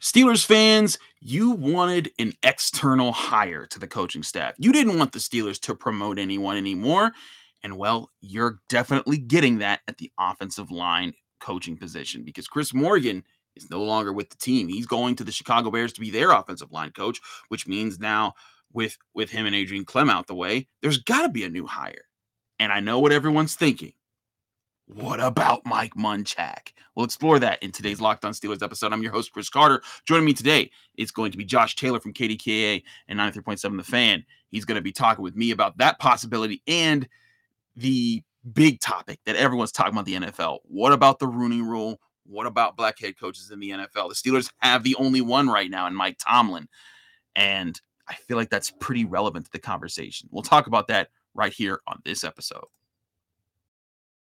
Steelers fans, you wanted an external hire to the coaching staff. You didn't want the Steelers to promote anyone anymore. And well, you're definitely getting that at the offensive line coaching position because Chris Morgan is no longer with the team. He's going to the Chicago Bears to be their offensive line coach, which means now with with him and Adrian Klemm out the way, there's got to be a new hire. And I know what everyone's thinking. What about Mike Munchak? We'll explore that in today's Locked On Steelers episode. I'm your host, Chris Carter. Joining me today is going to be Josh Taylor from KDKA and 93.7 The Fan. He's going to be talking with me about that possibility and the big topic that everyone's talking about the NFL. What about the Rooney rule? What about black head coaches in the NFL? The Steelers have the only one right now in Mike Tomlin. And I feel like that's pretty relevant to the conversation. We'll talk about that right here on this episode.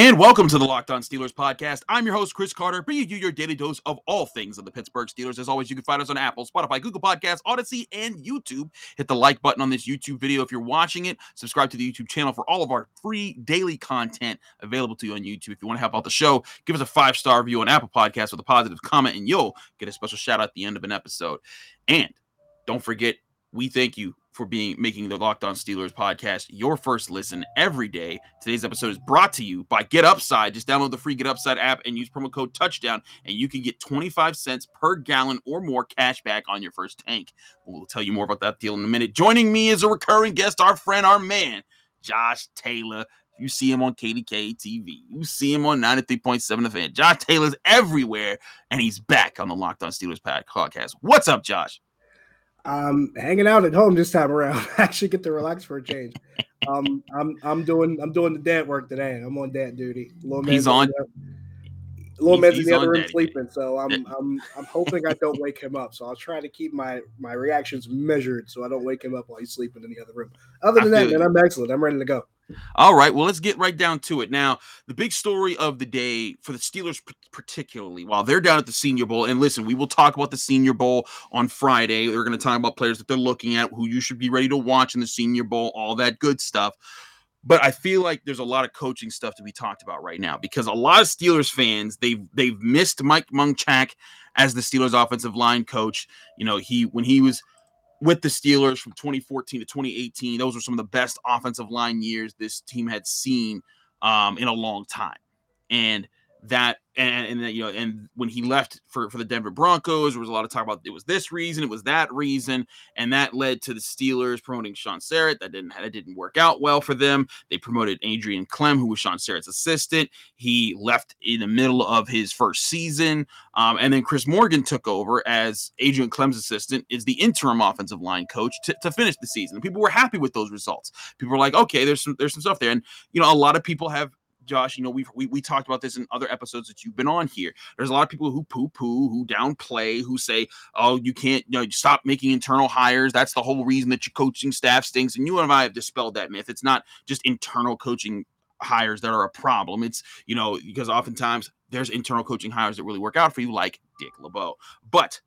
And welcome to the Locked On Steelers podcast. I'm your host, Chris Carter, bringing you your daily dose of all things of the Pittsburgh Steelers. As always, you can find us on Apple, Spotify, Google Podcasts, Odyssey, and YouTube. Hit the like button on this YouTube video if you're watching it. Subscribe to the YouTube channel for all of our free daily content available to you on YouTube. If you want to help out the show, give us a five star review on Apple Podcasts with a positive comment, and you'll get a special shout out at the end of an episode. And don't forget, we thank you for being making the Locked On Steelers podcast your first listen every day. Today's episode is brought to you by Get Upside. Just download the free Get Upside app and use promo code Touchdown, and you can get 25 cents per gallon or more cash back on your first tank. We'll tell you more about that deal in a minute. Joining me is a recurring guest, our friend, our man, Josh Taylor. You see him on KDKA TV. You see him on 93.7 The Fan. Josh Taylor's everywhere, and he's back on the Locked On Steelers podcast. What's up, Josh? Um hanging out at home this time around. I actually get to relax for a change. Um I'm I'm doing I'm doing the dad work today. I'm on dad duty. Little he's on little man's in the other room sleeping. So I'm I'm I'm hoping I don't wake him up. So I'll try to keep my my reactions measured so I don't wake him up while he's sleeping in the other room. Other than that, man, I'm excellent. I'm ready to go. All right, well, let's get right down to it. Now, the big story of the day for the Steelers, particularly while they're down at the Senior Bowl, and listen, we will talk about the Senior Bowl on Friday. We're going to talk about players that they're looking at, who you should be ready to watch in the Senior Bowl, all that good stuff. But I feel like there's a lot of coaching stuff to be talked about right now because a lot of Steelers fans they've they've missed Mike Munchak as the Steelers offensive line coach. You know, he when he was with the Steelers from 2014 to 2018. Those were some of the best offensive line years this team had seen um, in a long time. And that and, and you know and when he left for for the Denver Broncos there was a lot of talk about it was this reason it was that reason and that led to the Steelers promoting Shaun Sarrett. That didn't that didn't work out well for them. They promoted Adrian Klemm who was Shaun Sarrett's assistant. He left in the middle of his first season um, and then Chris Morgan took over as Adrian Klemm's assistant is the interim offensive line coach to, to finish the season. People were happy with those results. People were like okay there's some there's some stuff there and you know a lot of people have Josh, you know, we've, we we talked about this in other episodes that you've been on here. There's a lot of people who poo poo, who downplay, who say, oh, you can't, you know, stop making internal hires. That's the whole reason that your coaching staff stinks. And you and I have dispelled that myth. It's not just internal coaching hires that are a problem. It's, you know, because oftentimes there's internal coaching hires that really work out for you, like Dick LeBeau. But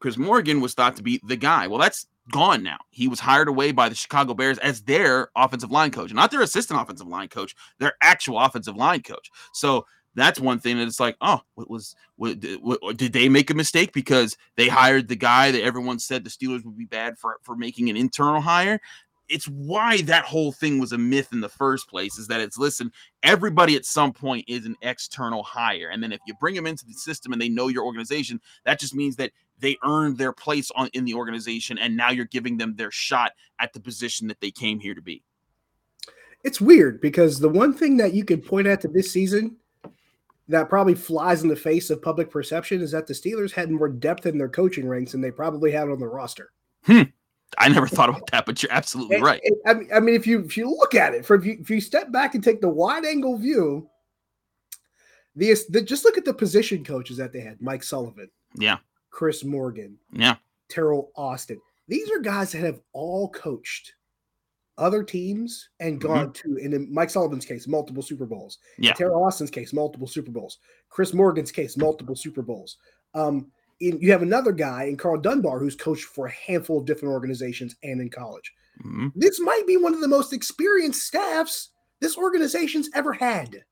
Chris Morgan was thought to be the guy. Well, that's gone now. He was hired away by the Chicago Bears as their offensive line coach, not their assistant offensive line coach, their actual offensive line coach. So that's one thing that it's like, oh, what was what, what, did they make a mistake because they hired the guy that everyone said the Steelers would be bad for for making an internal hire? It's why that whole thing was a myth in the first place. Is that it's listen, everybody at some point is an external hire, and then if you bring them into the system and they know your organization, that just means that they earned their place on in the organization and now you're giving them their shot at the position that they came here to be it's weird because the one thing that you can point at to this season that probably flies in the face of public perception is that the Steelers had more depth in their coaching ranks than they probably had on the roster. Hmm. I never thought about that, but you're absolutely and, right. And, I mean, if you if you look at it, for if you, if you step back and take the wide angle view, the, the just look at the position coaches that they had: Mike Sullivan, yeah, Chris Morgan, yeah, Teryl Austin. These are guys that have all coached other teams and mm-hmm. gone mm-hmm. to, in Mike Sullivan's case, multiple Super Bowls. Yeah. Teryl Austin's case, multiple Super Bowls. Chris Morgan's case, multiple Super Bowls. Um, in, you have another guy in Karl Dunbar who's coached for a handful of different organizations and in college. Mm-hmm. This might be one of the most experienced staffs this organization's ever had.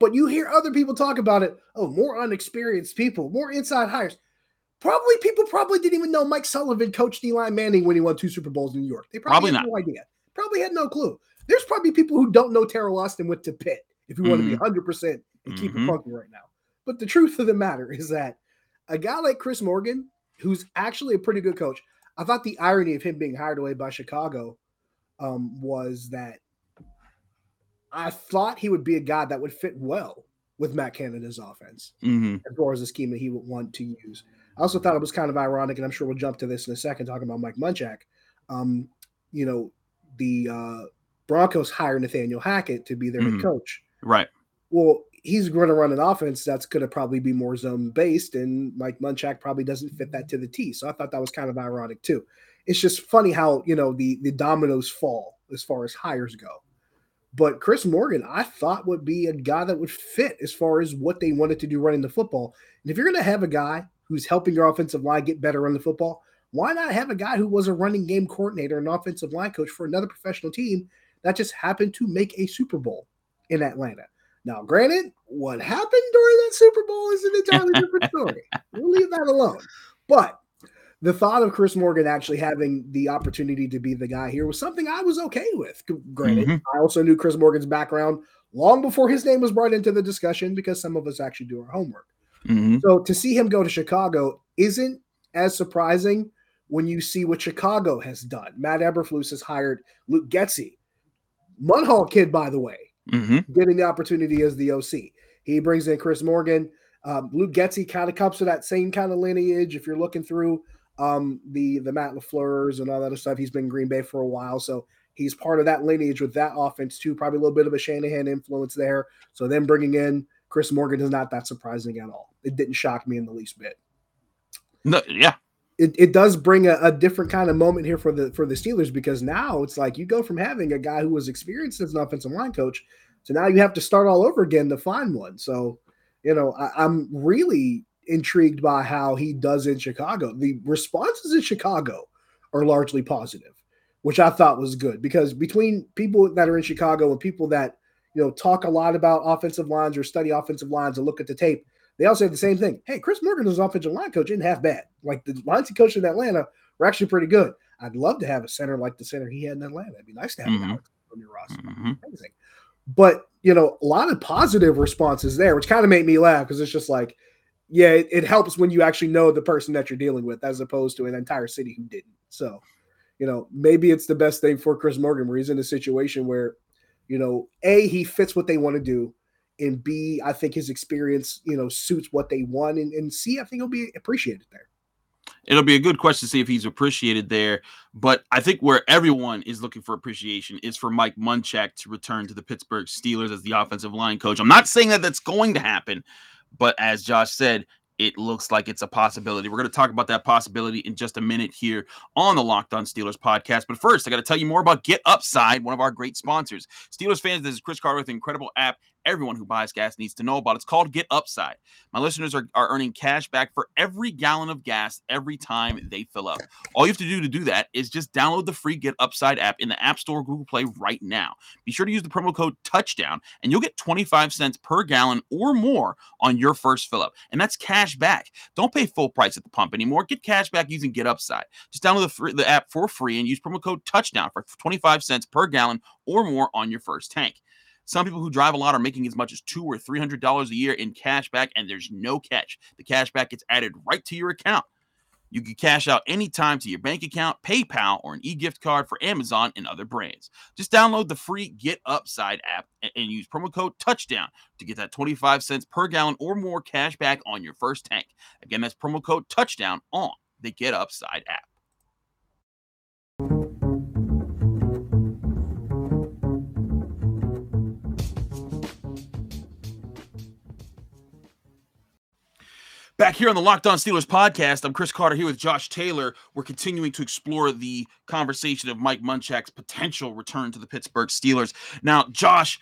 But you hear other people talk about it. Oh, more unexperienced people, more inside hires. Probably people probably didn't even know Mike Sullivan coached Eli Manning when he won two Super Bowls in New York. They probably, probably had not. no idea. Probably had no clue. There's probably people who don't know Teryl Austin went to Pitt. If you mm-hmm. want to be 100 percent and keep mm-hmm. it funky right now. But the truth of the matter is that a guy like Chris Morgan, who's actually a pretty good coach, I thought the irony of him being hired away by Chicago um, was that I thought he would be a guy that would fit well with Matt Canada's offense mm-hmm. as far as the scheme that he would want to use. I also thought it was kind of ironic, and I'm sure we'll jump to this in a second, talking about Mike Munchak. Um, you know, the uh, Broncos hired Nathaniel Hackett to be their mm-hmm. head coach. Right. Well, he's going to run an offense that's going to probably be more zone based, and Mike Munchak probably doesn't fit that to the T. So I thought that was kind of ironic too. It's just funny how you know the the dominoes fall as far as hires go. But Chris Morgan, I thought would be a guy that would fit as far as what they wanted to do running the football. And if you're going to have a guy who's helping your offensive line get better on the football, why not have a guy who was a running game coordinator and offensive line coach for another professional team that just happened to make a Super Bowl in Atlanta? Now, granted, what happened during that Super Bowl is an entirely different story. We'll leave that alone. But the thought of Chris Morgan actually having the opportunity to be the guy here was something I was okay with. Granted, mm-hmm. I also knew Chris Morgan's background long before his name was brought into the discussion because some of us actually do our homework. Mm-hmm. So to see him go to Chicago isn't as surprising when you see what Chicago has done. Matt Eberflus has hired Luke Getsy, Munhall kid, by the way, mm-hmm. getting the opportunity as the OC. He brings in Chris Morgan. Um, Luke Getsy kind of comes to that same kind of lineage. If you're looking through um, the the Matt LaFleur's and all that other stuff, he's been Green Bay for a while, so he's part of that lineage with that offense too. Probably a little bit of a Shanahan influence there. So then bringing in Chris Morgan is not that surprising at all. It didn't shock me in the least bit. No, yeah. It, it does bring a, a different kind of moment here for the for the Steelers because now it's like you go from having a guy who was experienced as an offensive line coach so now you have to start all over again to find one. So, you know, I, am really intrigued by how he does in Chicago. The responses in Chicago are largely positive, which I thought was good because between people that are in Chicago and people that, you know, talk a lot about offensive lines or study offensive lines and look at the tape, they all say the same thing. Hey, Chris Morgan is offensive line coach isn't half bad. Like the lines he coached in Atlanta were actually pretty good. I'd love to have a center like the center he had in Atlanta. It'd be nice to have mm-hmm. on your roster. Mm-hmm. Amazing. But you know, a lot of positive responses there, which kind of made me laugh because it's just like, yeah, it, it, helps when you actually know the person that you're dealing with, as opposed to an entire city who didn't. So, you know, maybe it's the best thing for Chris Morgan where he's in a situation where, you know, a he fits what they want to do, and b I think his experience, you know, suits what they want, and, and c I think he'll be appreciated there it'll be a good question to see if he's appreciated there. But I think where everyone is looking for appreciation is for Mike Munchak to return to the Pittsburgh Steelers as the offensive line coach. I'm not saying that that's going to happen, but as Josh said, it looks like it's a possibility. We're going to talk about that possibility in just a minute here on the Locked On Steelers podcast. But first, I got to tell you more about Get Upside, one of our great sponsors. Steelers fans, this is Chris Carter with an incredible app everyone who buys gas needs to know about. It's called Get Upside. My listeners are, are earning cash back for every gallon of gas every time they fill up. All you have to do to do that is just download the free Get Upside app in the App Store Google Play right now. Be sure to use the promo code Touchdown, and you'll get 25 cents per gallon or more on your first fill up. And that's cash back. Don't pay full price at the pump anymore. Get cash back using Get Upside. Just download the, free, the app for free and use promo code Touchdown for 25 cents per gallon or more on your first tank. Some people who drive a lot are making as much as two or three hundred dollars a year in cash back, and there's no catch. The cash back gets added right to your account. You can cash out anytime to your bank account, PayPal, or an e-gift card for Amazon and other brands. Just download the free Get Upside app and use promo code Touchdown to get that 25 cents per gallon or more cash back on your first tank. Again, that's promo code Touchdown on the Get Upside app. Back here on the Locked On Steelers podcast, I'm Chris Carter here with Josh Taylor. We're continuing to explore the conversation of Mike Munchak's potential return to the Pittsburgh Steelers. Now, Josh,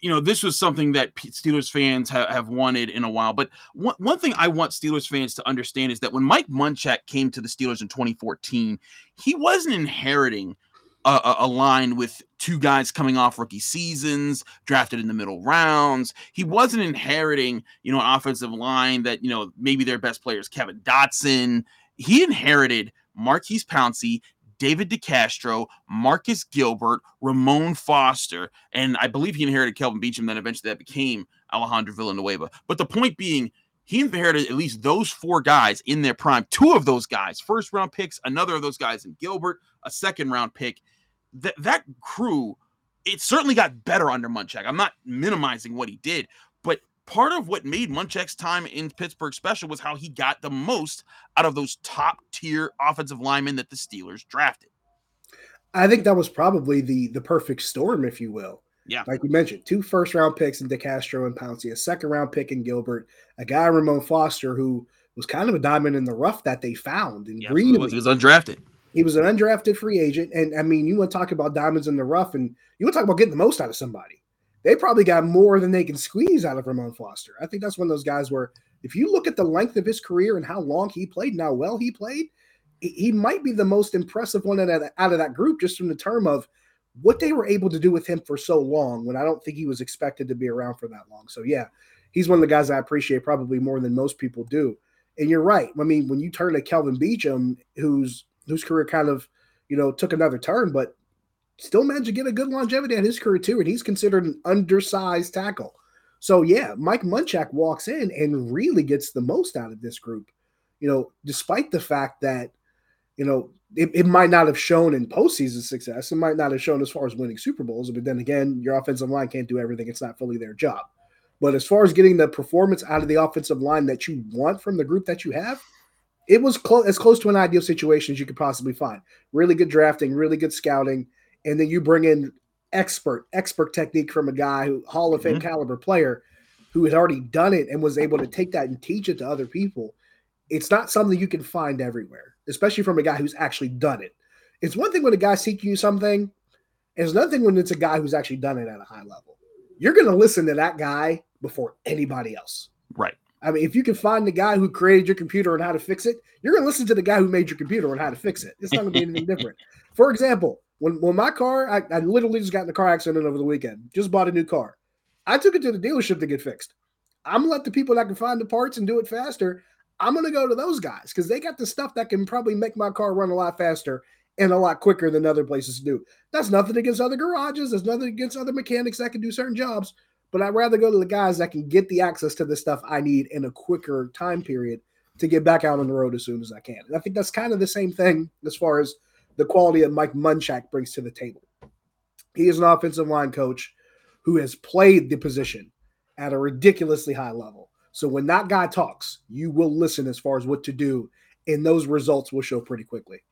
you know, this was something that Steelers fans ha- have wanted in a while. But one, one thing I want Steelers fans to understand is that when Mike Munchak came to the Steelers in 2014, he wasn't inheriting a, a, line with two guys coming off rookie seasons, drafted in the middle rounds. He wasn't inheriting, you know, an offensive line that, you know, maybe their best players, Kevin Dotson. He inherited Maurkice Pouncey, David DeCastro, Marcus Gilbert, Ramon Foster, and I believe he inherited Kelvin Beachum. Then eventually that became Alejandro Villanueva. But the point being, he inherited at least those four guys in their prime. Two of those guys, first round picks, another of those guys in Gilbert, a second round pick that that crew, it certainly got better under Munchak. I'm not minimizing what he did, but part of what made Munchak's time in Pittsburgh special was how he got the most out of those top tier offensive linemen that the Steelers drafted. I think that was probably the the perfect storm, if you will. Yeah. Like you mentioned, two first round picks in DeCastro and Pouncey, a second round pick in Gilbert, a guy Ramon Foster who was kind of a diamond in the rough that they found and yeah, really he was undrafted. He was an undrafted free agent. And I mean, you want to talk about diamonds in the rough and you want to talk about getting the most out of somebody. They probably got more than they can squeeze out of Ramon Foster. I think that's one of those guys where if you look at the length of his career and how long he played and how well he played, he might be the most impressive one out of that group just from the term of what they were able to do with him for so long when I don't think he was expected to be around for that long. So yeah, he's one of the guys I appreciate probably more than most people do. And you're right. I mean, when you turn to Kelvin Beachum, who's whose career kind of, you know, took another turn, but still managed to get a good longevity at his career too. And he's considered an undersized tackle. So yeah, Mike Munchak walks in and really gets the most out of this group. You know, despite the fact that, you know, it, it might not have shown in postseason success. It might not have shown as far as winning Super Bowls. But then again, your offensive line can't do everything. It's not fully their job. But as far as getting the performance out of the offensive line that you want from the group that you have, it was close as close to an ideal situation as you could possibly find. Really good drafting, really good scouting, and then you bring in expert expert technique from a guy who Hall of Fame mm-hmm. caliber player who had already done it and was able to take that and teach it to other people. It's not something you can find everywhere, especially from a guy who's actually done it. It's one thing when a guy's teaching you something, it's another thing when it's a guy who's actually done it at a high level. You're going to listen to that guy before anybody else. Right. I mean, if you can find the guy who created your computer and how to fix it, you're going to listen to the guy who made your computer and how to fix it. It's not going to be anything different. For example, when, when my car, I, I literally just got in a car accident over the weekend, just bought a new car. I took it to the dealership to get fixed. I'm going to let the people that can find the parts and do it faster, I'm going to go to those guys because they got the stuff that can probably make my car run a lot faster and a lot quicker than other places do. That's nothing against other garages. There's nothing against other mechanics that can do certain jobs but I'd rather go to the guys that can get the access to the stuff I need in a quicker time period to get back out on the road as soon as I can. And I think that's kind of the same thing as far as the quality that Mike Munchak brings to the table. He is an offensive line coach who has played the position at a ridiculously high level. So when that guy talks, you will listen as far as what to do, and those results will show pretty quickly.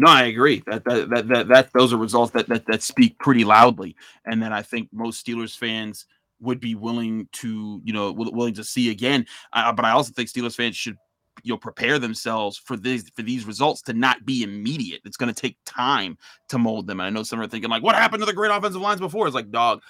No, I agree. That that that that, that those are results that, that that speak pretty loudly, and that I think most Steelers fans would be willing to you know willing to see again. Uh, but I also think Steelers fans should you know prepare themselves for these for these results to not be immediate. It's going to take time to mold them. And I know some are thinking like, what happened to the great offensive lines before? It's like, dog,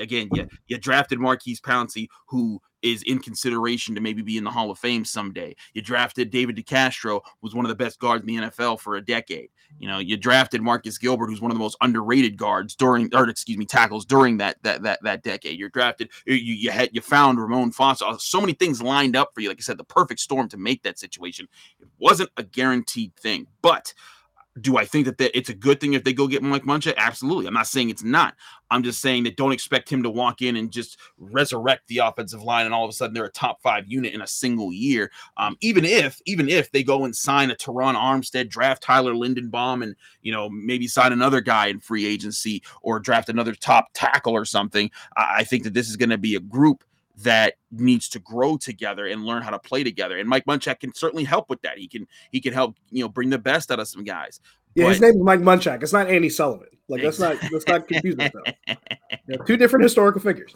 again, you, you drafted Maurkice Pouncey, who is in consideration to maybe be in the Hall of Fame someday. You drafted David DeCastro, was one of the best guards in the NFL for a decade. You know, you drafted Marcus Gilbert, who's one of the most underrated guards during, or excuse me, tackles during that that that that decade. You're drafted, you you had you found Ramon Foster. Uh, so many things lined up for you. Like I said, the perfect storm to make that situation. It wasn't a guaranteed thing, but do I think that, it's a good thing if they go get Mike Munchak? Absolutely. I'm not saying it's not. I'm just saying that don't expect him to walk in and just resurrect the offensive line and all of a sudden they're a top five unit in a single year. Um, even if, even if they go and sign a Terron Armstead, draft Tyler Linderbaum, and you know maybe sign another guy in free agency or draft another top tackle or something, I think that this is going to be a group that needs to grow together and learn how to play together. And Mike Munchak can certainly help with that. He can he can help you know bring the best out of some guys. Yeah, but, his name is Mike Munchak. It's not Annie Sullivan. Like that's not let's not confuse ourselves. two different historical figures.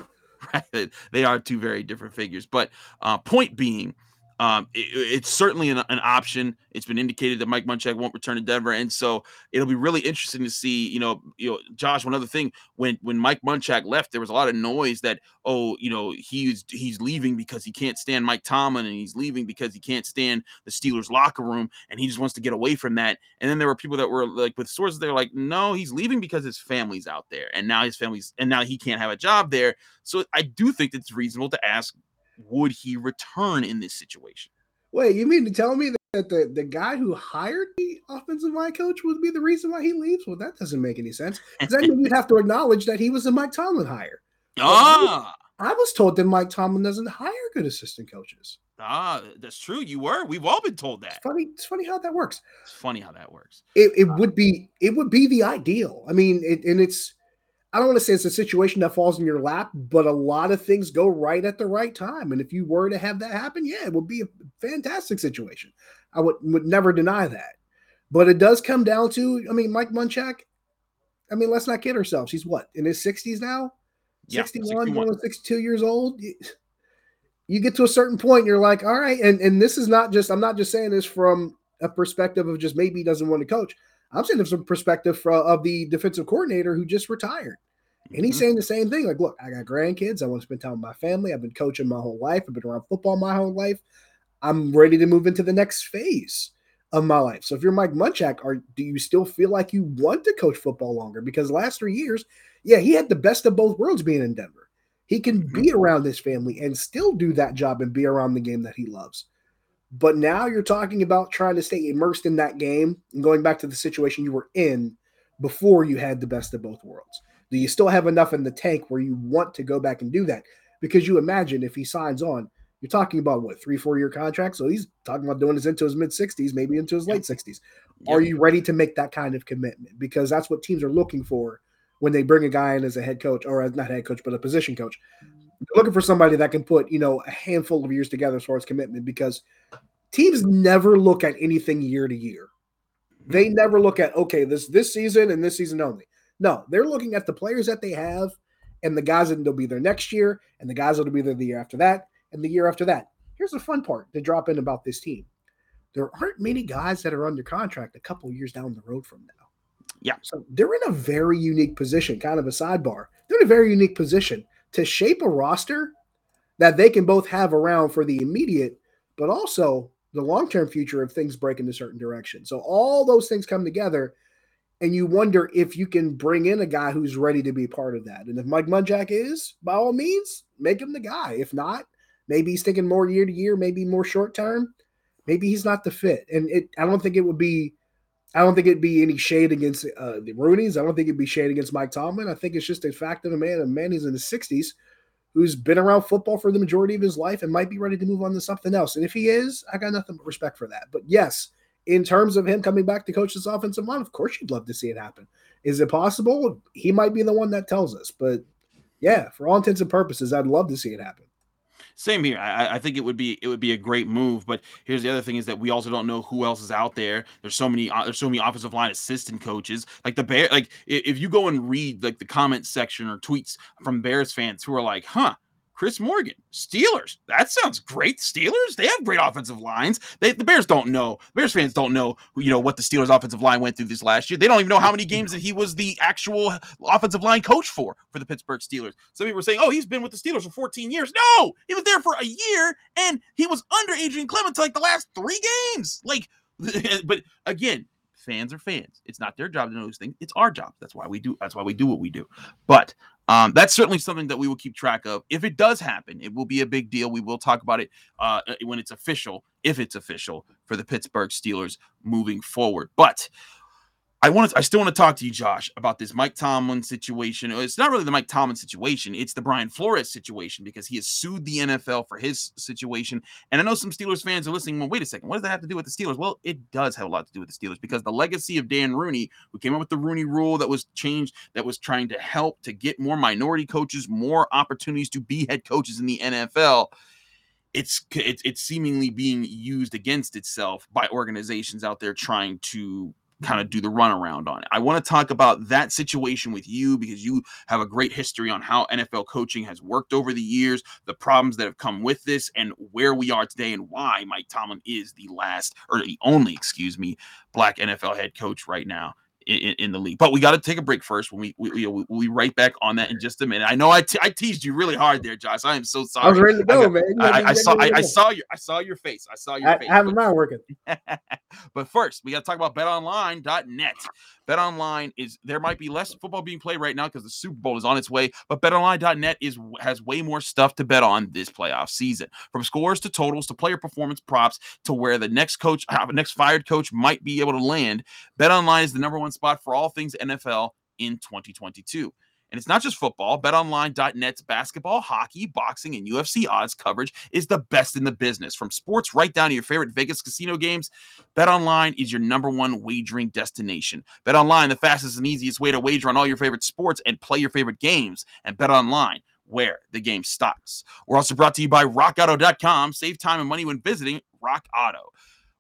Right, they are two very different figures. But uh, point being um, it, it's certainly an, an, option. It's been indicated that Mike Munchak won't return to Denver, and so it'll be really interesting to see. You know, you know, Josh. One other thing, when when Mike Munchak left, there was a lot of noise that oh, you know, he's he's leaving because he can't stand Mike Tomlin, and he's leaving because he can't stand the Steelers locker room, and he just wants to get away from that. And then there were people that were like with sources, they're like, no, he's leaving because his family's out there, and now his family's and now he can't have a job there. So I do think it's reasonable to ask would he return in this situation? Wait, you mean to tell me that the, the guy who hired the offensive line coach would be the reason why he leaves? Well, that doesn't make any sense. Because then you'd have to acknowledge that he was a Mike Tomlin hire. Ah. I was told that Mike Tomlin doesn't hire good assistant coaches. Ah, that's true. You were. We've all been told that. It's funny. It's funny how that works. It's funny how that works. It, it would be it would be the ideal. I mean, it, and it's I don't want to say it's a situation that falls in your lap, but a lot of things go right at the right time. And if you were to have that happen, yeah, it would be a fantastic situation. I would would never deny that. But it does come down to, I mean, Mike Munchak, I mean, let's not kid ourselves. He's what, in his 60s now? Yeah, 61, 61. 62 years old. You get to a certain point, you're like, all right, and, and this is not just, I'm not just saying this from a perspective of just maybe he doesn't want to coach. I'm saying from perspective from, of the defensive coordinator who just retired. And he's mm-hmm. saying the same thing. Like, look, I got grandkids. I want to spend time with my family. I've been coaching my whole life. I've been around football my whole life. I'm ready to move into the next phase of my life. So if you're Mike Munchak, are do you still feel like you want to coach football longer? Because last three years, yeah, he had the best of both worlds being in Denver. He can mm-hmm. be around his family and still do that job and be around the game that he loves. But now you're talking about trying to stay immersed in that game and going back to the situation you were in before you had the best of both worlds. Do you still have enough in the tank where you want to go back and do that? Because you imagine if he signs on, you're talking about what three, four year contract. So he's talking about doing this into his mid 60s, maybe into his late 60s. Are you ready to make that kind of commitment? Because that's what teams are looking for when they bring a guy in as a head coach or as not head coach, but a position coach. They're looking for somebody that can put, you know, a handful of years together as far as commitment because teams never look at anything year to year. They mm-hmm. never look at, okay, this this season and this season only. No, they're looking at the players that they have and the guys that will be there next year and the guys that will be there the year after that and the year after that. Here's the fun part to drop in about this team. There aren't many guys that are under contract a couple years down the road from now. Yeah. So they're in a very unique position, kind of a sidebar. They're in a very unique position to shape a roster that they can both have around for the immediate, but also the long term future if things break in a certain direction. So all those things come together and you wonder if you can bring in a guy who's ready to be part of that. And if Mike Munchak is, by all means, make him the guy. If not, maybe he's thinking more year to year, maybe more short term. Maybe he's not the fit. And it, I don't think it would be, I don't think it'd be any shade against uh, the Rooneys. I don't think it'd be shade against Mike Tomlin. I think it's just a fact of a man, a man who's in his 60s, who's been around football for the majority of his life and might be ready to move on to something else. And if he is, I got nothing but respect for that. But yes, in terms of him coming back to coach this offensive line, of course you'd love to see it happen. Is it possible? He might be the one that tells us, but yeah, for all intents and purposes, I'd love to see it happen. Same here. I, I, think it would be it would be a great move. But here's the other thing: is that we also don't know who else is out there. There's so many uh, there's so many offensive line assistant coaches. Like the bear, like if you go and read like the comment section or tweets from Bears fans who are like, "Huh, Chris Morgan, Steelers. That sounds great. Steelers, they have great offensive lines. They, the Bears don't know. Bears fans don't know, you know, what the Steelers offensive line went through this last year. They don't even know how many games that he was the actual offensive line coach for for the Pittsburgh Steelers. Some people were saying, "Oh, he's been with the Steelers for 14 years." No, he was there for a year, and he was under Adrian Klemm's like the last three games. Like, but again, fans are fans. It's not their job to know those things. It's our job. That's why we do. That's why we do what we do. But um, that's certainly something that we will keep track of. If it does happen, it will be a big deal. We will talk about it uh, when it's official, if it's official for the Pittsburgh Steelers moving forward. But I want to, I still want to talk to you, Josh, about this Mike Tomlin situation. It's not really the Mike Tomlin situation; it's the Brian Flores situation because he has sued the NFL for his situation. And I know some Steelers fans are listening. Well, wait a second, what does that have to do with the Steelers? Well, it does have a lot to do with the Steelers because the legacy of Dan Rooney, who came up with the Rooney Rule that was changed, that was trying to help to get more minority coaches more opportunities to be head coaches in the NFL it's it's it's seemingly being used against itself by organizations out there trying to kind of do the runaround on it. I want to talk about that situation with you because you have a great history on how NFL coaching has worked over the years, the problems that have come with this, and where we are today, and why Mike Tomlin is the last or the only, excuse me, black NFL head coach right now in, in the league. But we got to take a break first. When we we, we be right back on that in just a minute. I know I, te- I teased you really hard there, Josh. I am so sorry. I was ready to go, I got, man. I, I, I saw I, I, saw your I saw your face. I saw your I, face. I have mine working. but first, we got to talk about BetOnline.net. BetOnline is there might be less football being played right now because the Super Bowl is on its way, but BetOnline.net is has way more stuff to bet on this playoff season. From scores to totals to player performance props to where the next coach, next fired coach might be able to land. BetOnline is the number one spot for all things NFL in 2022. And it's not just football. BetOnline.net's basketball, hockey, boxing, and UFC odds coverage is the best in the business. From sports right down to your favorite Vegas casino games, BetOnline is your number one wagering destination. BetOnline, the fastest and easiest way to wager on all your favorite sports and play your favorite games. And BetOnline, where the game stops. We're also brought to you by RockAuto.com. Save time and money when visiting Rock Auto.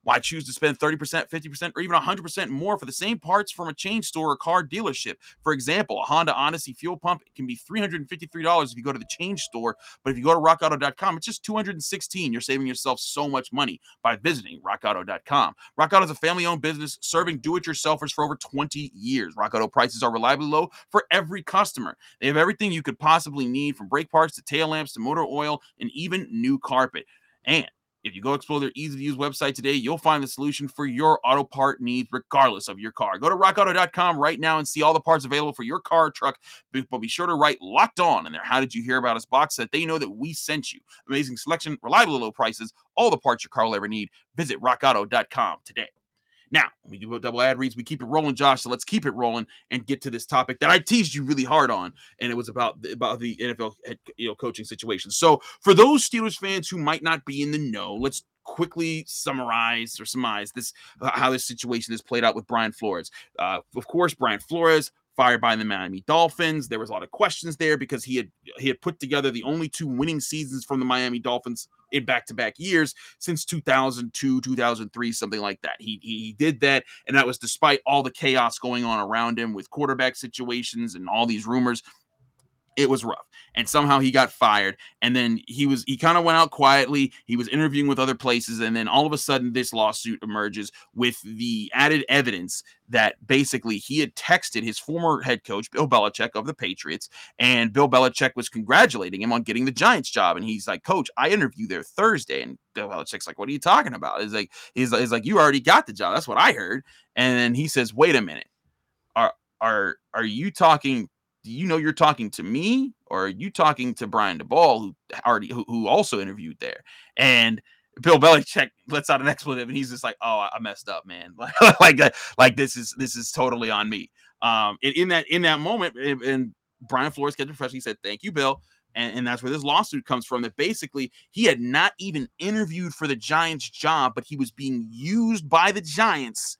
Why choose to spend 30%, 50%, or even 100% more for the same parts from a chain store or car dealership? For example, a Honda Odyssey fuel pump can be $353 if you go to the chain store, but if you go to rockauto.com, it's just $216. You're saving yourself so much money by visiting rockauto.com. Rockauto is a family owned business serving do it yourselfers for over 20 years. Rockauto prices are reliably low for every customer. They have everything you could possibly need from brake parts to tail lamps to motor oil and even new carpet. And if you go explore their easy to use website today, you'll find the solution for your auto part needs, regardless of your car. Go to rockauto.com right now and see all the parts available for your car or truck. But be sure to write locked on in there. How did you hear about us box so that they know that we sent you? Amazing selection, reliable low prices, all the parts your car will ever need. Visit rockauto.com today. Now, we do double ad reads. We keep it rolling, Josh. So let's keep it rolling and get to this topic that I teased you really hard on, and it was about the, about the NFL head, you know coaching situation. So for those Steelers fans who might not be in the know, let's quickly summarize or surmise this uh, how this situation has played out with Brian Flores. Uh, of course, Brian Flores fired by the Miami Dolphins. There was a lot of questions there because he had he had put together the only two winning seasons from the Miami Dolphins in back-to-back years since 2002, 2003, something like that. He he did that and that was despite all the chaos going on around him with quarterback situations and all these rumors it was rough. And somehow he got fired. And then he was he kind of went out quietly. He was interviewing with other places. And then all of a sudden this lawsuit emerges with the added evidence that basically he had texted his former head coach bill belichick of the patriots. And bill belichick was congratulating him on getting the giants job. And he's like coach i interviewed there thursday. And bill belichick's like what are you talking about? He's like he's, he's like you already got the job. That's what i heard. And then he says wait a minute. Are are are you talking do you know you're talking to me or are you talking to Brian Daboll, who already who, who also interviewed there? And Bill Belichick lets out an expletive, and he's just like, "Oh, I messed up, man. like, like like this is this is totally on me." Um, and in that in that moment, and, Brian Flores kept fresh. He said, "Thank you, Bill." And, and that's where this lawsuit comes from. That basically he had not even interviewed for the Giants job, but he was being used by the Giants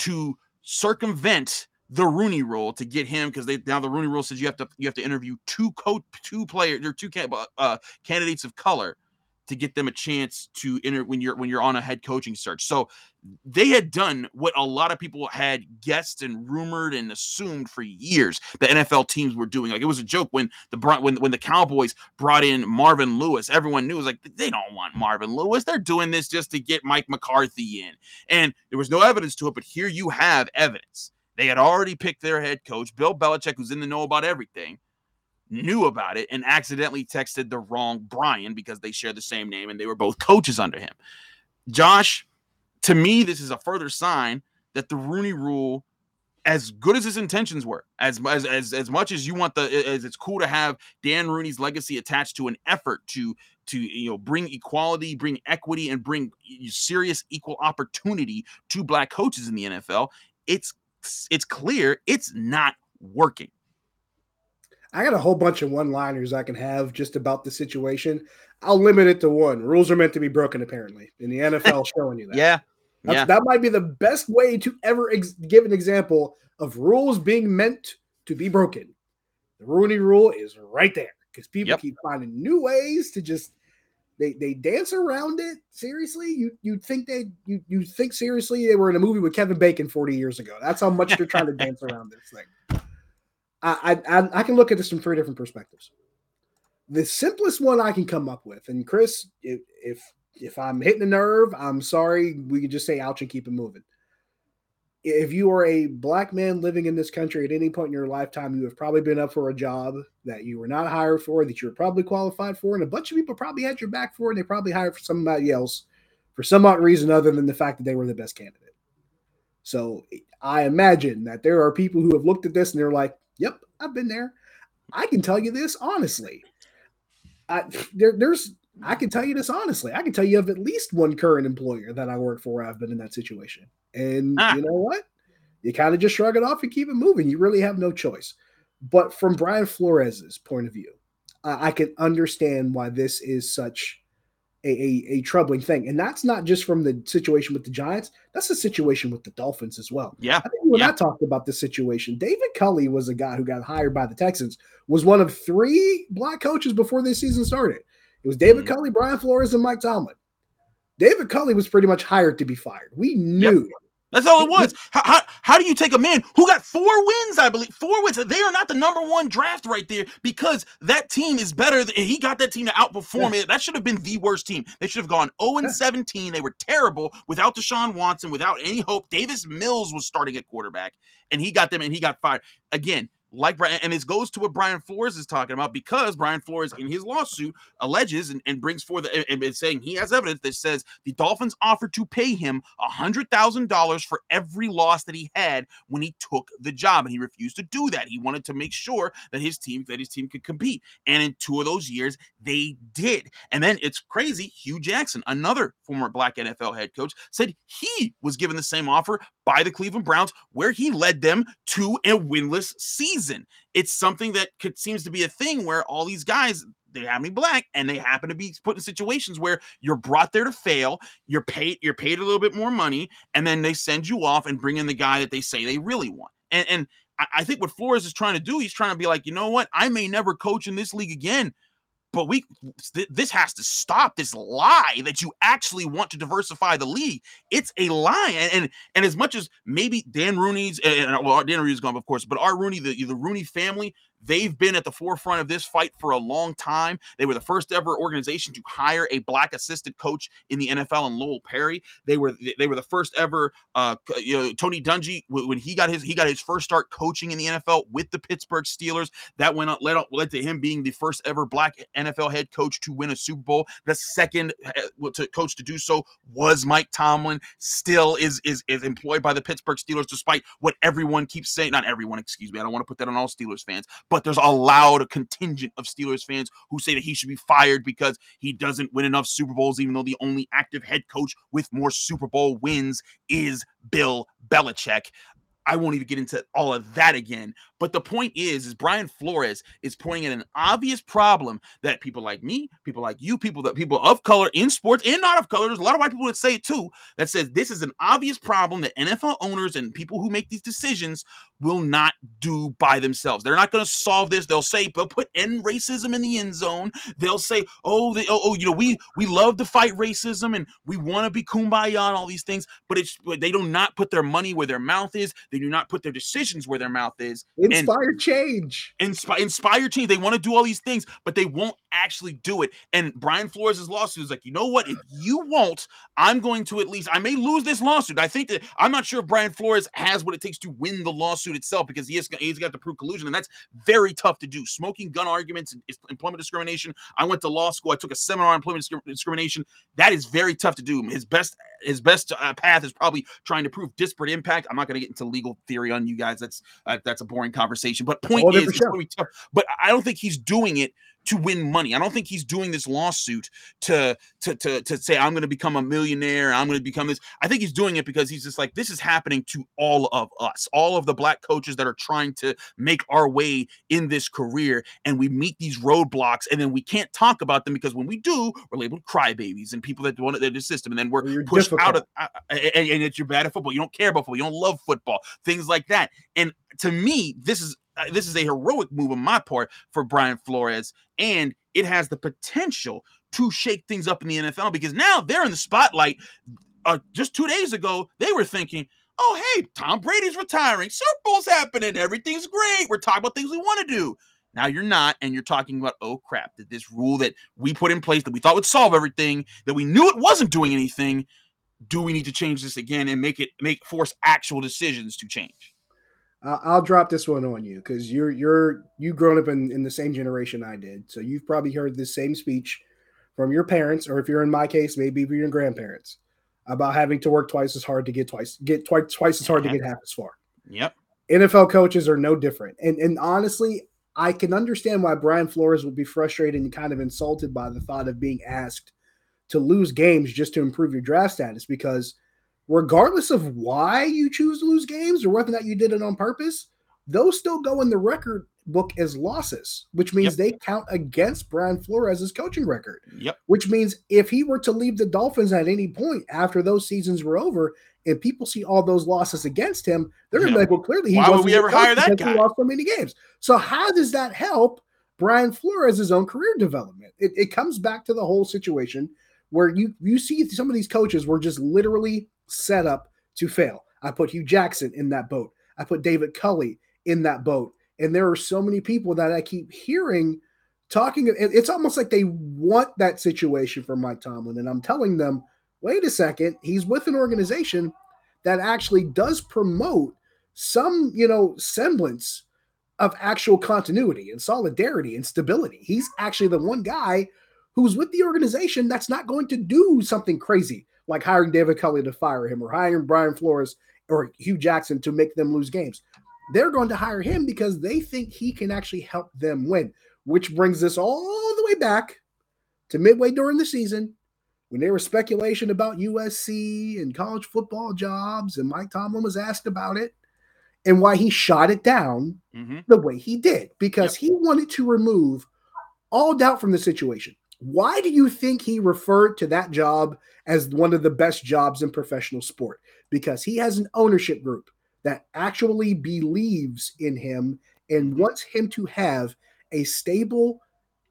to circumvent the Rooney Rule to get him because they now the Rooney Rule says you have to you have to interview two coach two players or two uh, candidates of color to get them a chance to enter when you're when you're on a head coaching search. So they had done what a lot of people had guessed and rumored and assumed for years the NFL teams were doing. Like it was a joke when the when when the Cowboys brought in Marvin Lewis. Everyone knew it was like they don't want Marvin Lewis. They're doing this just to get Mike McCarthy in. And there was no evidence to it, but here you have evidence they had already picked their head coach, Bill Belichick, who's in the know about everything, knew about it and accidentally texted the wrong Brian because they share the same name and they were both coaches under him. Josh, to me, this is a further sign that the Rooney Rule, as good as his intentions were, as as as, as much as you want the as it's cool to have Dan Rooney's legacy attached to an effort to to you know bring equality, bring equity, and bring serious equal opportunity to black coaches in the NFL. It's it's clear it's not working. I got a whole bunch of one-liners I can have just about the situation. I'll limit it to one. Rules are meant to be broken, apparently, in the NFL showing you that. Yeah. yeah. That might be the best way to ever ex- give an example of rules being meant to be broken. The Rooney rule is right there because people yep. keep finding new ways to just They they dance around it. Seriously, you you think they you you think seriously they were in a movie with Kevin Bacon 40 years ago. That's how much they're trying to dance around this thing. I, I I can look at this from three different perspectives. The simplest one I can come up with, and Chris, if if if I'm hitting a nerve, I'm sorry. We can just say ouch and keep it moving if you are a black man living in this country at any point in your lifetime, you have probably been up for a job that you were not hired for, that you were probably qualified for, and a bunch of people probably had your back for, and they probably hired for somebody else for some odd reason other than the fact that they were the best candidate. So I imagine that there are people who have looked at this and they're like, "Yep, I've been there." I can tell you this honestly. I, there, there's I can tell you this honestly. I can tell you of at least one current employer that I work for. I've been in that situation. And ah. you know what? You kind of just shrug it off and keep it moving. You really have no choice. But from Brian Flores's point of view, I, I can understand why this is such a, a, a, troubling thing. And that's not just from the situation with the Giants, that's the situation with the Dolphins as well. Yeah. I think when yeah. I talked about this situation, David Culley was a guy who got hired by the Texans, was one of three black coaches before this season started. It was David mm-hmm. Culley, Brian Flores, and Mike Tomlin. David Culley was pretty much hired to be fired. We knew yep. That's all it was. How, how, how, do you take a man who got four wins, I believe, four wins? They are not the number one draft right there because that team is better. Than, he got that team to outperform yeah. it. That should have been the worst team. They should have gone 0 and 17. They were terrible without Deshaun Watson, without any hope. Davis Mills was starting at quarterback, and he got them and he got fired. Again, like Brian, and this goes to what Brian Flores is talking about because Brian Flores in his lawsuit alleges and, and brings forth and, and saying he has evidence that says the Dolphins offered to pay him a hundred thousand dollars for every loss that he had when he took the job, and he refused to do that. He wanted to make sure that his team that his team could compete, and in two of those years they did. And then it's crazy. Hue Jackson, another former Black NFL head coach, said he was given the same offer by the Cleveland Browns, where he led them to a winless season. It's something that could, seems to be a thing where all these guys they to be black and they happen to be put in situations where you're brought there to fail you're paid you're paid a little bit more money and then they send you off and bring in the guy that they say they really want and, and I think what Flores is trying to do, he's trying to be like, you know what? I may never coach in this league again, but we this has to stop this lie that you actually want to diversify the league. It's a lie, and and, and as much as maybe Dan Rooney's and well, Dan Rooney's gone, of course, but our Rooney, the the Rooney family, They've been at the forefront of this fight for a long time. They were the first ever organization to hire a black assistant coach in the NFL and Lowell Perry. They were they were the first ever uh, you know Tony Dungy when he got his he got his first start coaching in the NFL with the Pittsburgh Steelers. That went up led, led to him being the first ever black NFL head coach to win a Super Bowl. The second uh, to coach to do so was Mike Tomlin. Still is is is employed by the Pittsburgh Steelers despite what everyone keeps saying. Not everyone, excuse me. I don't want to put that on all Steelers fans, but there's a loud contingent of Steelers fans who say that he should be fired because he doesn't win enough Super Bowls, even though the only active head coach with more Super Bowl wins is Bill Belichick. I won't even get into all of that again. But the point is, is Brian Flores is pointing at an obvious problem that people like me, people like you, people that people of color in sports and not of color, there's a lot of white people that say it too, that says this is an obvious problem that NFL owners and people who make these decisions will not do by themselves. They're not going to solve this. They'll say they'll put end racism in the end zone. They'll say, oh, they, oh, oh, you know, we we love to fight racism and we want to be kumbaya and all these things, but it's they do not put their money where their mouth is. They do not put their decisions where their mouth is. Inspire and change. Inspire, inspire change. They want to do all these things, but they won't actually do it. And Brian Flores' lawsuit is like, you know what? If you won't, I'm going to at least, I may lose this lawsuit. I think that I'm not sure if Brian Flores has what it takes to win the lawsuit itself because he has, he's got to prove collusion, and that's very tough to do. Smoking gun arguments, and employment discrimination. I went to law school. I took a seminar on employment discrimination. That is very tough to do. His best his best uh, path is probably trying to prove disparate impact. I'm not going to get into legal theory on you guys. That's uh, that's a boring conversation. But point is, but I don't think he's doing it to win money. I don't think he's doing this lawsuit to to to, to say I'm going to become a millionaire. I'm going to become this. I think he's doing it because he's just like this is happening to all of us, all of the black coaches that are trying to make our way in this career, and we meet these roadblocks, and then we can't talk about them because when we do, we're labeled crybabies and people that want the system, and then we're well, difficult. out of uh, and, and it's you're bad at football. You don't care about football. You don't love football. Things like that. And to me, this is uh, this is a heroic move on my part for Brian Flores, and it has the potential to shake things up in the NFL because now they're in the spotlight. Uh, just two days ago, they were thinking, oh, hey, Tom Brady's retiring, Super Bowl's happening, everything's great. We're talking about things we want to do. Now you're not, and you're talking about, oh crap, that this rule that we put in place that we thought would solve everything, that we knew it wasn't doing anything. Do we need to change this again and make it make force actual decisions to change? Uh, I'll drop this one on you because you're you're you grown up in, in the same generation I did, so you've probably heard this same speech from your parents, or if you're in my case, maybe even your grandparents, about having to work twice as hard to get twice get twice twice as hard to get half as far. Yep. NFL coaches are no different, and and honestly, I can understand why Brian Flores would be frustrated and kind of insulted by the thought of being asked to lose games just to improve your draft status because regardless of why you choose to lose games or whether or not you did it on purpose, those still go in the record book as losses, which means yep. they count against Brian Flores' coaching record. Yep. Which means if he were to leave the Dolphins at any point after those seasons were over, and people see all those losses against him, they're gonna be like, well, clearly he Why would we ever hire that guy? He lost so many games. So how does that help Brian Flores' own career development? It, it comes back to the whole situation where you you see some of these coaches were just literally set up to fail. I put Hue Jackson in that boat. I put David Culley in that boat. And there are so many people that I keep hearing talking. It's almost like they want that situation for Mike Tomlin. And I'm telling them, wait a second, he's with an organization that actually does promote some, you know, semblance of actual continuity and solidarity and stability. He's actually the one guy who's with the organization that's not going to do something crazy like hiring David Culley to fire him or hiring Brian Flores or Hue Jackson to make them lose games. They're going to hire him because they think he can actually help them win, which brings us all the way back to midway during the season when there was speculation about USC and college football jobs, and Mike Tomlin was asked about it and why he shot it down mm-hmm. the way he did because yep. he wanted to remove all doubt from the situation. Why do you think he referred to that job as one of the best jobs in professional sport? Because he has an ownership group that actually believes in him and wants him to have a stable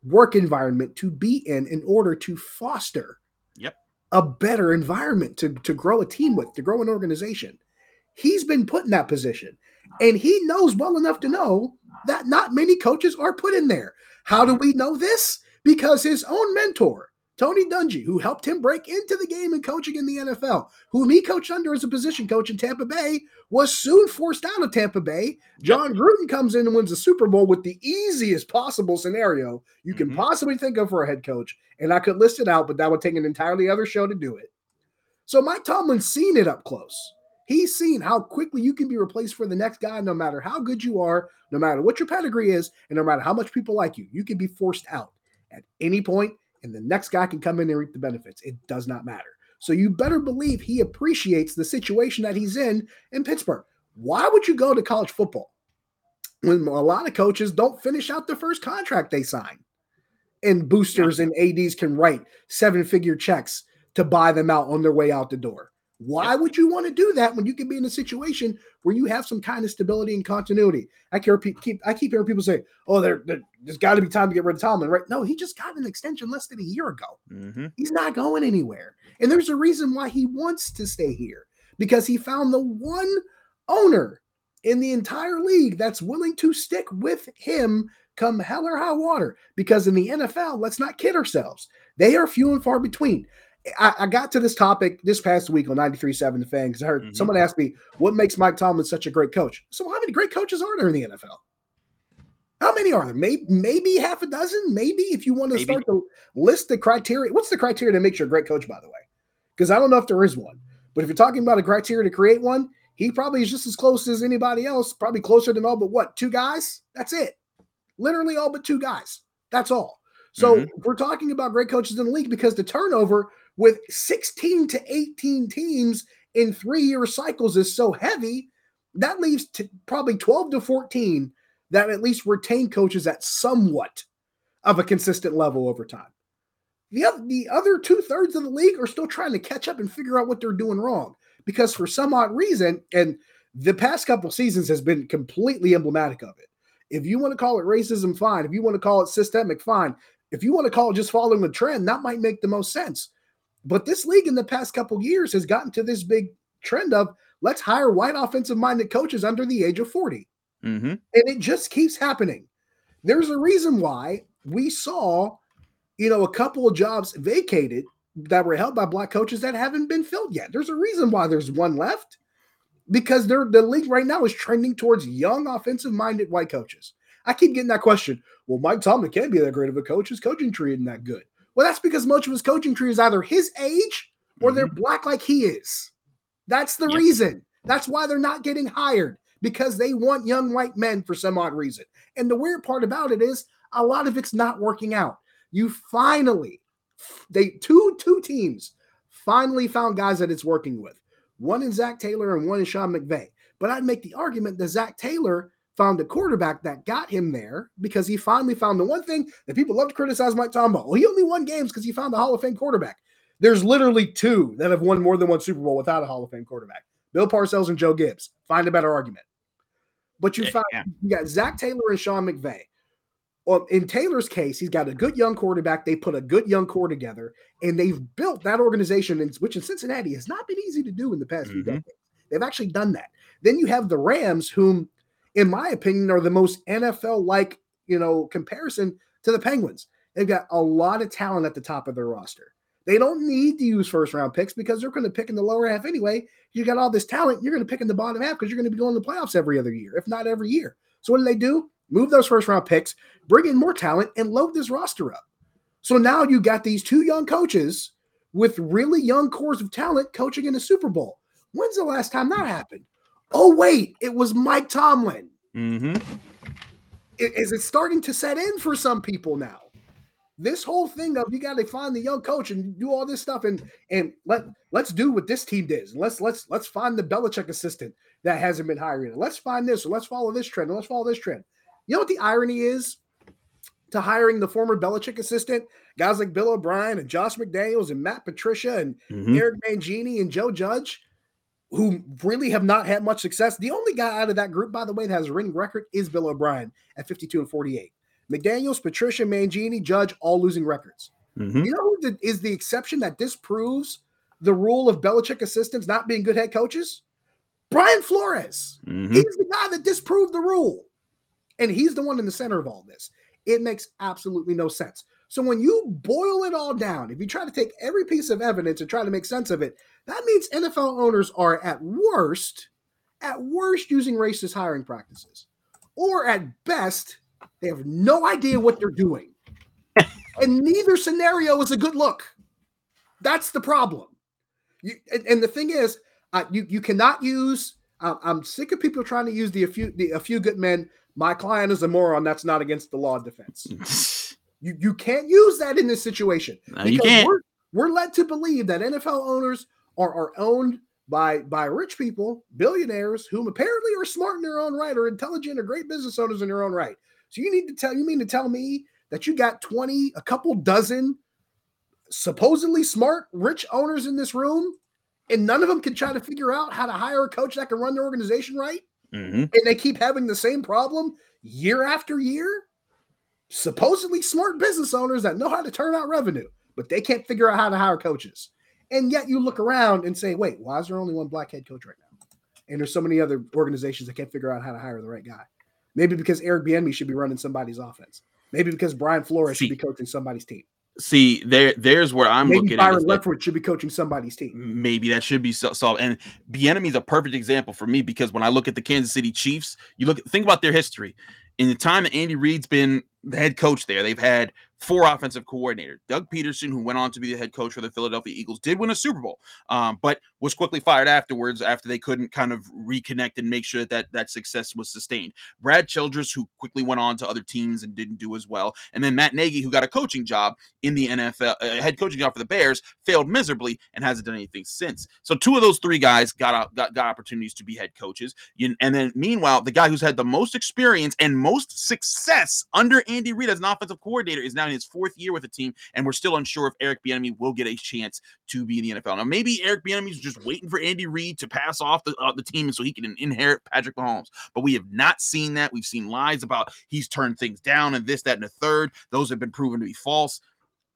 work environment to be in in order to foster yep. a better environment to, to grow a team with, to grow an organization. He's been put in that position and he knows well enough to know that not many coaches are put in there. How do we know this? Because his own mentor, Tony Dungy, who helped him break into the game and coaching in the NFL, whom he coached under as a position coach in Tampa Bay, was soon forced out of Tampa Bay. Jon Gruden comes in and wins the Super Bowl with the easiest possible scenario you can mm-hmm. possibly think of for a head coach. And I could list it out, but that would take an entirely other show to do it. So Mike Tomlin's seen it up close. He's seen how quickly you can be replaced for the next guy, no matter how good you are, no matter what your pedigree is, and no matter how much people like you. You can be forced out at any point, and the next guy can come in and reap the benefits. It does not matter. So you better believe he appreciates the situation that he's in in Pittsburgh. Why would you go to college football when a lot of coaches don't finish out the first contract they sign? And boosters and ADs can write seven figure checks to buy them out on their way out the door. Why yep. would you want to do that when you can be in a situation where you have some kind of stability and continuity? I keep, keep I keep hearing people say, "Oh, there, there's got to be time to get rid of Tomlin." Right? No, he just got an extension less than a year ago. Mm-hmm. He's not going anywhere, and there's a reason why he wants to stay here because he found the one owner in the entire league that's willing to stick with him come hell or high water. Because in the NFL, let's not kid ourselves; they are few and far between. I, I, got to this topic this past week on 93.7 The Fan because I heard mm-hmm. someone ask me, what makes Mike Tomlin such a great coach? So, how many great coaches are there in the NFL? How many are there? Maybe, maybe half a dozen. Maybe if you want to maybe. start to list the criteria. What's the criteria that makes you a great coach, by the way? Because I don't know if there is one. But if you're talking about a criteria to create one, he probably is just as close as anybody else, probably closer than all but what? Two guys? That's it. Literally all but two guys. That's all. So mm-hmm. we're talking about great coaches in the league because the turnover with 16 to 18 teams in three year cycles is so heavy, that leaves t- probably 12 to 14 that at least retain coaches at somewhat of a consistent level over time. The other, the other two thirds of the league are still trying to catch up and figure out what they're doing wrong because for some odd reason, and the past couple seasons has been completely emblematic of it. If you want to call it racism, fine. If you want to call it systemic, fine if you want to call it just following the trend, that might make the most sense. But this league in the past couple years has gotten to this big trend of let's hire white offensive minded coaches under the age of 40. Mm-hmm. And it just keeps happening. There's a reason why we saw, you know, a couple of jobs vacated that were held by black coaches that haven't been filled yet. There's a reason why there's one left because they're the league right now is trending towards young offensive minded white coaches. I keep getting that question. Well, Mike Tomlin can't be that great of a coach. His coaching tree isn't that good. Well, that's because much of his coaching tree is either his age or mm-hmm. they're black like he is. That's the yep. reason. That's why they're not getting hired because they want young white men for some odd reason. And the weird part about it is a lot of it's not working out. You finally, they two two teams finally found guys that it's working with. One in Zac Taylor and one in Sean McVay. But I'd make the argument that Zac Taylor found a quarterback that got him there because he finally found the one thing that people love to criticize Mike Tomlin. Well, he only won games because he found a Hall of Fame quarterback. There's literally two that have won more than one Super Bowl without a Hall of Fame quarterback. Bill Parcells and Joe Gibbs. Find a better argument. But you found yeah. you got Zac Taylor and Sean McVay. Well, in Taylor's case, he's got a good young quarterback. They put a good young core together, and they've built that organization, which in Cincinnati has not been easy to do in the past mm-hmm. few decades. They've actually done that. Then you have the Rams, whom in my opinion, are the most NFL like, you know, comparison to the Penguins. They've got a lot of talent at the top of their roster. They don't need to use first round picks because they're going to pick in the lower half anyway. You got all this talent, you're going to pick in the bottom half because you're going to be going to the playoffs every other year, if not every year. So what do they do? Move those first round picks, bring in more talent, and load this roster up. So now you got these two young coaches with really young cores of talent coaching in a Super Bowl. When's the last time that happened? Oh wait, it was Mike Tomlin. Mm-hmm. Is it starting to set in for some people now? This whole thing of you got to find the young coach and do all this stuff and and let let's do what this team did. Let's let's let's find the Belichick assistant that hasn't been hiring. Let's find this or let's follow this trend. Let's follow this trend. You know what the irony is to hiring the former Belichick assistant, guys like Bill O'Brien and Josh McDaniels and Matt Patricia and mm-hmm. Eric Mangini and Joe Judge who really have not had much success. The only guy out of that group, by the way, that has a winning record is Bill O'Brien at 52 and 48. McDaniels, Patricia, Mangini, Judge, all losing records. Mm-hmm. You know who the, is the exception that disproves the rule of Belichick assistants not being good head coaches? Brian Flores. Mm-hmm. He's the guy that disproved the rule. And he's the one in the center of all this. It makes absolutely no sense. So when you boil it all down, if you try to take every piece of evidence and try to make sense of it, that means NFL owners are at worst, at worst using racist hiring practices. Or at best, they have no idea what they're doing. and neither scenario is a good look. That's the problem. You, and, and the thing is, uh, you you cannot use. Uh, I'm sick of people trying to use the a few the a few good men. My client is a moron. That's not against the law of defense. you you can't use that in this situation. No, you can't. We're, we're led to believe that NFL owners are, are owned by by rich people, billionaires, whom apparently are smart in their own right, or intelligent, or great business owners in their own right. So you need to tell you mean to tell me that you got 20, a couple dozen supposedly smart, rich owners in this room, and none of them can try to figure out how to hire a coach that can run their organization right? Mm-hmm. And they keep having the same problem year after year. Supposedly smart business owners that know how to turn out revenue, but they can't figure out how to hire coaches. And yet you look around and say, wait, why is there only one black head coach right now? And there's so many other organizations that can't figure out how to hire the right guy. Maybe because Eric Bieniemy should be running somebody's offense. Maybe because Brian Flores see, should be coaching somebody's team. See, there, there's where I'm maybe looking. Byron at Leftwich should be coaching somebody's team. Maybe that should be solved. And Bieniemy is a perfect example for me because when I look at the Kansas City Chiefs, you look think about their history. In the time that Andy Reid's been the head coach there, they've had four offensive coordinators. Doug Pederson, who went on to be the head coach for the Philadelphia Eagles, did win a Super Bowl, um, but was quickly fired afterwards after they couldn't kind of reconnect and make sure that, that that success was sustained. Brad Childress, who quickly went on to other teams and didn't do as well, and then Matt Nagy, who got a coaching job in the NFL, a head coaching job for the Bears, failed miserably and hasn't done anything since. So two of those three guys got got, got opportunities to be head coaches, and then meanwhile, the guy who's had the most experience and most success under Andy Reid as an offensive coordinator is now in his fourth year with the team, and we're still unsure if Eric Bieniemy will get a chance to be in the NFL. Now, maybe Eric Bieniemy's just waiting for Andy Reid to pass off the, uh, the team so he can inherit Patrick Mahomes. But we have not seen that. We've seen lies about he's turned things down and this, that, and the third. Those have been proven to be false.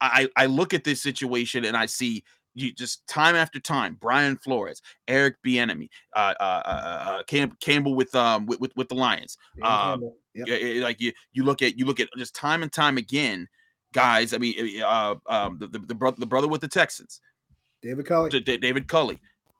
I, I look at this situation and I see you just time after time, Brian Flores, Eric Bieniemy, uh, uh, uh, uh Cam- Campbell with um with with, with the Lions. Um, yep. like you you look at you look at just time and time again, guys. I mean, uh, um, the the, the, bro- the brother with the Texans, David Culley. D- David Culley.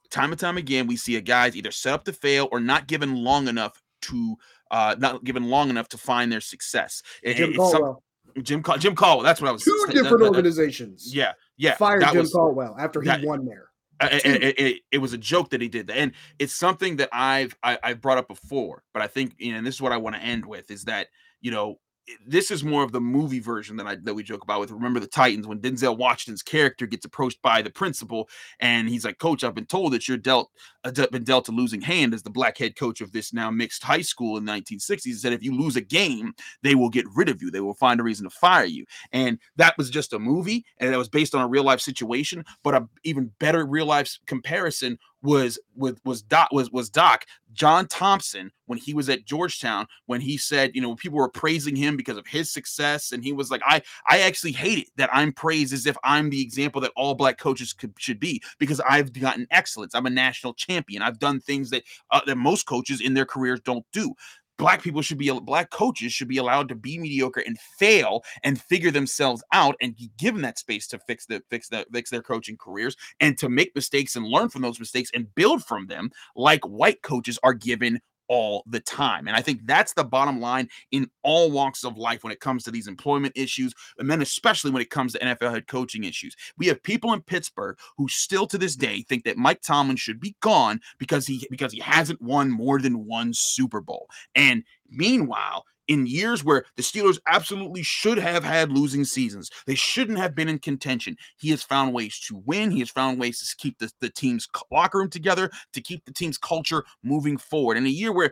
Time and time again, we see a guy's either set up to fail or not given long enough to uh not given long enough to find their success. Jim Caldwell. Jim Jim Caldwell. That's what I was. Two different that, organizations. Yeah, yeah. Fired Jim was, Caldwell after he that, won there. It, it, it, was a joke that he did that, and it's something that I've I, have i have brought up before. But I think, you know, and this is what I want to end with is that you know this is more of the movie version that I that we joke about with Remember the Titans when Denzel Washington's character gets approached by the principal and he's like, "Coach, I've been told that you're dealt uh, been dealt a losing hand as the black head coach of this now mixed high school in the 1960s." He said, "If you lose a game, they will get rid of you. They will find a reason to fire you." And that was just a movie, and it was based on a real life situation. But a even better real life comparison was with was Doc was was Doc John Thompson when he was at Georgetown when he said you know people were praising him because of his success and he was like I I actually hate it that I'm praised as if I'm the example that all black coaches could, should be because I've gotten excellence. I'm a national champion. I've done things that uh, that most coaches in their careers don't do black people should be black coaches should be allowed to be mediocre and fail and figure themselves out and be given that space to fix the fix the fix their coaching careers and to make mistakes and learn from those mistakes and build from them like white coaches are given all the time. And I think that's the bottom line in all walks of life when it comes to these employment issues, and then especially when it comes to NFL head coaching issues. We have people in Pittsburgh who still to this day think that Mike Tomlin should be gone because he because he hasn't won more than one Super Bowl. And meanwhile, in years where the Steelers absolutely should have had losing seasons. They shouldn't have been in contention. He has found ways to win. He has found ways to keep the, the team's locker room together, to keep the team's culture moving forward. In a year where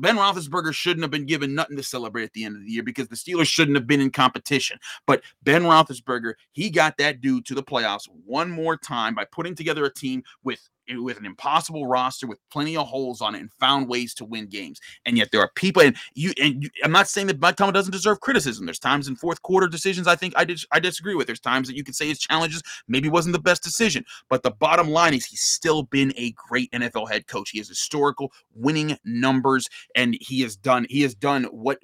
Ben Roethlisberger shouldn't have been given nothing to celebrate at the end of the year because the Steelers shouldn't have been in competition. But Ben Roethlisberger, he got that dude to the playoffs one more time by putting together a team with with an impossible roster with plenty of holes on it and found ways to win games. And yet there are people, and you and you, I'm not saying that Mike Tomlin doesn't deserve criticism. There's times in fourth quarter decisions I think I did I disagree with. There's times that you could say his challenges maybe wasn't the best decision, but the bottom line is he's still been a great NFL head coach. He has historical winning numbers, and he has done he has done what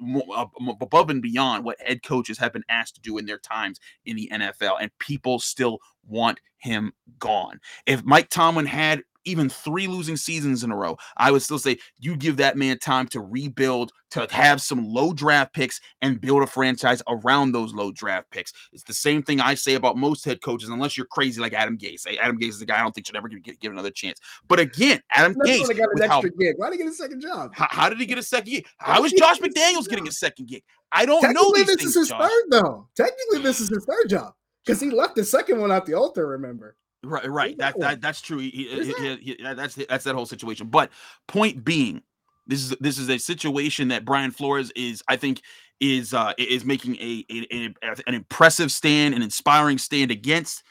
above and beyond what head coaches have been asked to do in their times in the NFL, and people still want him gone. If Mike Tomlin had even three losing seasons in a row, I would still say you give that man time to rebuild, to have some low draft picks and build a franchise around those low draft picks. It's the same thing I say about most head coaches, unless you're crazy like Adam Gase. Adam Gase is a guy I don't think should ever get, get another chance. But again, Adam That's Gase got an extra how, gig. Why did he get a second job? How, how did he get a second gig? How is Josh McDaniels getting a second gig? I don't know. These this things, is his Josh. third, though. Technically, this is his third job because he left the second one out the altar. Remember? Right, right. That, that that's true. He, he, he, he, that's that's that whole situation. But point being, this is this is a situation that Brian Flores is, I think, is uh is making a, a, a an impressive stand, an inspiring stand against,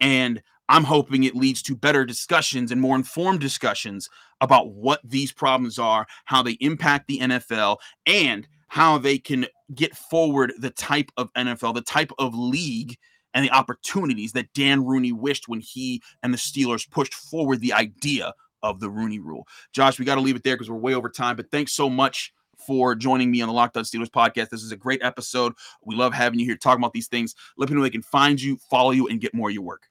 and I'm hoping it leads to better discussions and more informed discussions about what these problems are, how they impact the NFL, and how they can get forward the type of NFL, the type of league and the opportunities that Dan Rooney wished when he and the Steelers pushed forward the idea of the Rooney rule. Josh, we got to leave it there because we're way over time, but thanks so much for joining me on the Locked On Steelers podcast. This is a great episode. We love having you here talking about these things. Let me know they can find you, follow you, and get more of your work.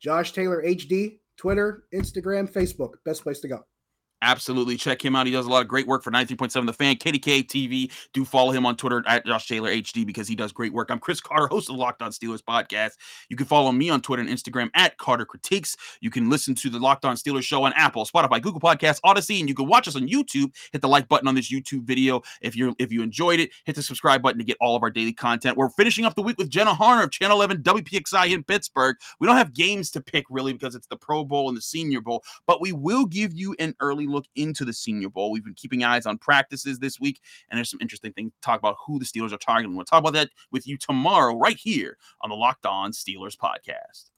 Josh Taylor HD, Twitter, Instagram, Facebook. Best place to go. Absolutely. Check him out. He does a lot of great work for 93.7 The Fan, KDKA TV. Do follow him on Twitter at Josh Taylor HD because he does great work. I'm Chris Carter, host of the Locked On Steelers podcast. You can follow me on Twitter and Instagram at Carter Critiques. You can listen to the Locked On Steelers show on Apple, Spotify, Google Podcasts, Odyssey, and you can watch us on YouTube. Hit the like button on this YouTube video if you're if you enjoyed it. Hit the subscribe button to get all of our daily content. We're finishing up the week with Jenna Harner of Channel 11 WPXI in Pittsburgh. We don't have games to pick really because it's the Pro Bowl and the Senior Bowl, but we will give you an early look into the Senior Bowl. We've been keeping eyes on practices this week, and there's some interesting things to talk about who the Steelers are targeting. We'll talk about that with you tomorrow, right here on the Locked On Steelers podcast.